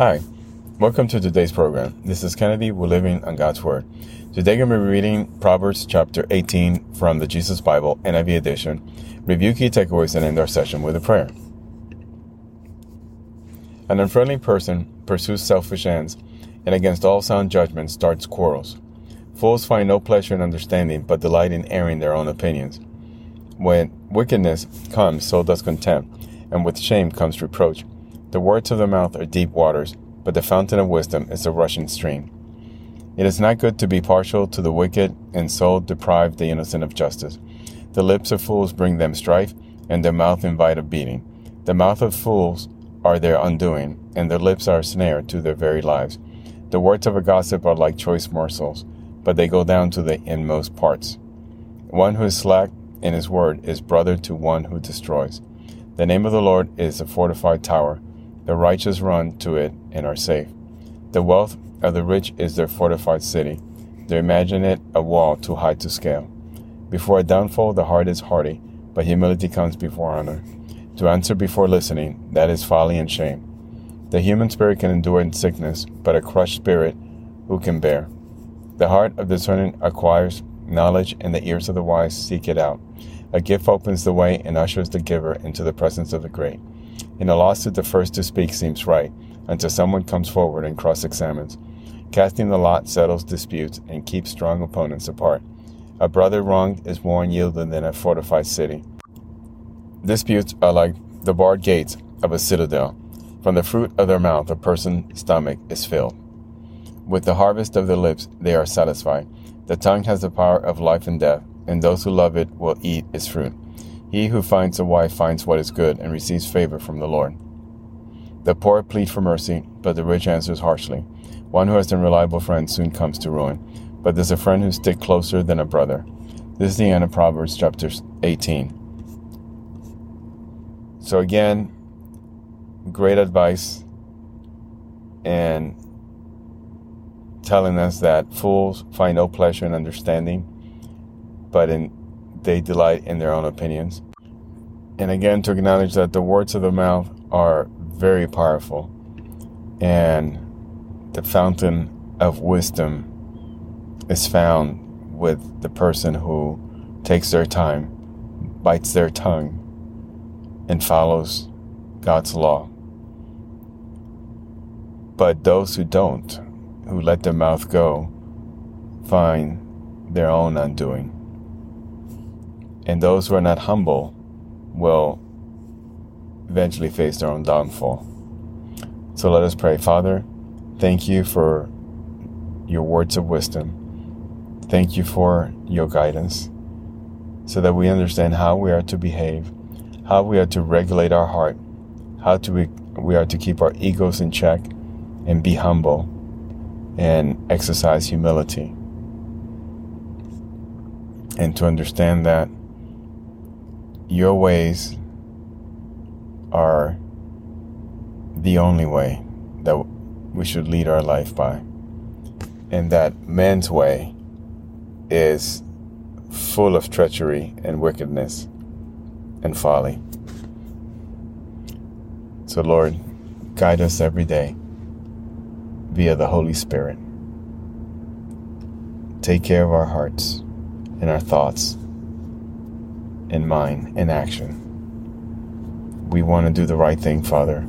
Hi, welcome to today's program. This is Kennedy. We're living on God's Word. Today I'm going to be reading Proverbs chapter 18 from the Jesus Bible NIV edition, review key takeaways, and end our session with a prayer. An unfriendly person pursues selfish ends, and against all sound judgment starts quarrels. Fools find no pleasure in understanding, but delight in airing their own opinions. When wickedness comes, so does contempt, and with shame comes reproach. The words of the mouth are deep waters, but the fountain of wisdom is a rushing stream. It is not good to be partial to the wicked, and so deprive the innocent of justice. The lips of fools bring them strife, and their mouth invite a beating. The mouth of fools are their undoing, and their lips are a snare to their very lives. The words of a gossip are like choice morsels, but they go down to the inmost parts. One who is slack in his word is brother to one who destroys. The name of the Lord is a fortified tower the righteous run to it and are safe. The wealth of the rich is their fortified city. They imagine it a wall too high to scale. Before a downfall, the heart is hardy, but humility comes before honor. To answer before listening, that is folly and shame. The human spirit can endure in sickness, but a crushed spirit who can bear? The heart of the discerning acquires knowledge, and the ears of the wise seek it out. A gift opens the way and ushers the giver into the presence of the great. In a lawsuit, the first to speak seems right until someone comes forward and cross examines. Casting the lot settles disputes and keeps strong opponents apart. A brother wronged is more unyielding than a fortified city. Disputes are like the barred gates of a citadel. From the fruit of their mouth, a person's stomach is filled. With the harvest of their lips, they are satisfied. The tongue has the power of life and death, and those who love it will eat its fruit. He who finds a wife finds what is good and receives favor from the Lord. The poor plead for mercy, but the rich answers harshly. One who has an unreliable friend soon comes to ruin, but there's a friend who sticks closer than a brother. This is the end of Proverbs chapter 18. So, again, great advice and telling us that fools find no pleasure in understanding, but in they delight in their own opinions. And again, to acknowledge that the words of the mouth are very powerful, and the fountain of wisdom is found with the person who takes their time, bites their tongue, and follows God's law. But those who don't, who let their mouth go, find their own undoing. And those who are not humble will eventually face their own downfall. So let us pray. Father, thank you for your words of wisdom. Thank you for your guidance so that we understand how we are to behave, how we are to regulate our heart, how to be, we are to keep our egos in check and be humble and exercise humility. And to understand that your ways are the only way that we should lead our life by. And that man's way is full of treachery and wickedness and folly. So, Lord, guide us every day via the Holy Spirit. Take care of our hearts and our thoughts in mind in action. We want to do the right thing, Father.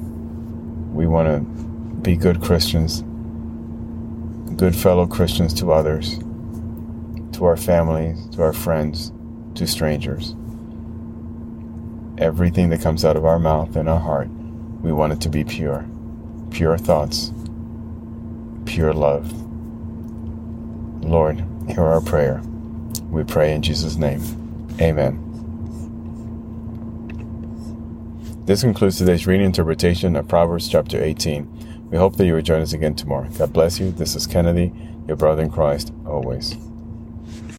We want to be good Christians, good fellow Christians to others, to our families, to our friends, to strangers. Everything that comes out of our mouth and our heart, we want it to be pure. Pure thoughts, pure love. Lord, hear our prayer. We pray in Jesus' name. Amen. This concludes today's reading interpretation of Proverbs chapter 18. We hope that you will join us again tomorrow. God bless you. This is Kennedy, your brother in Christ, always.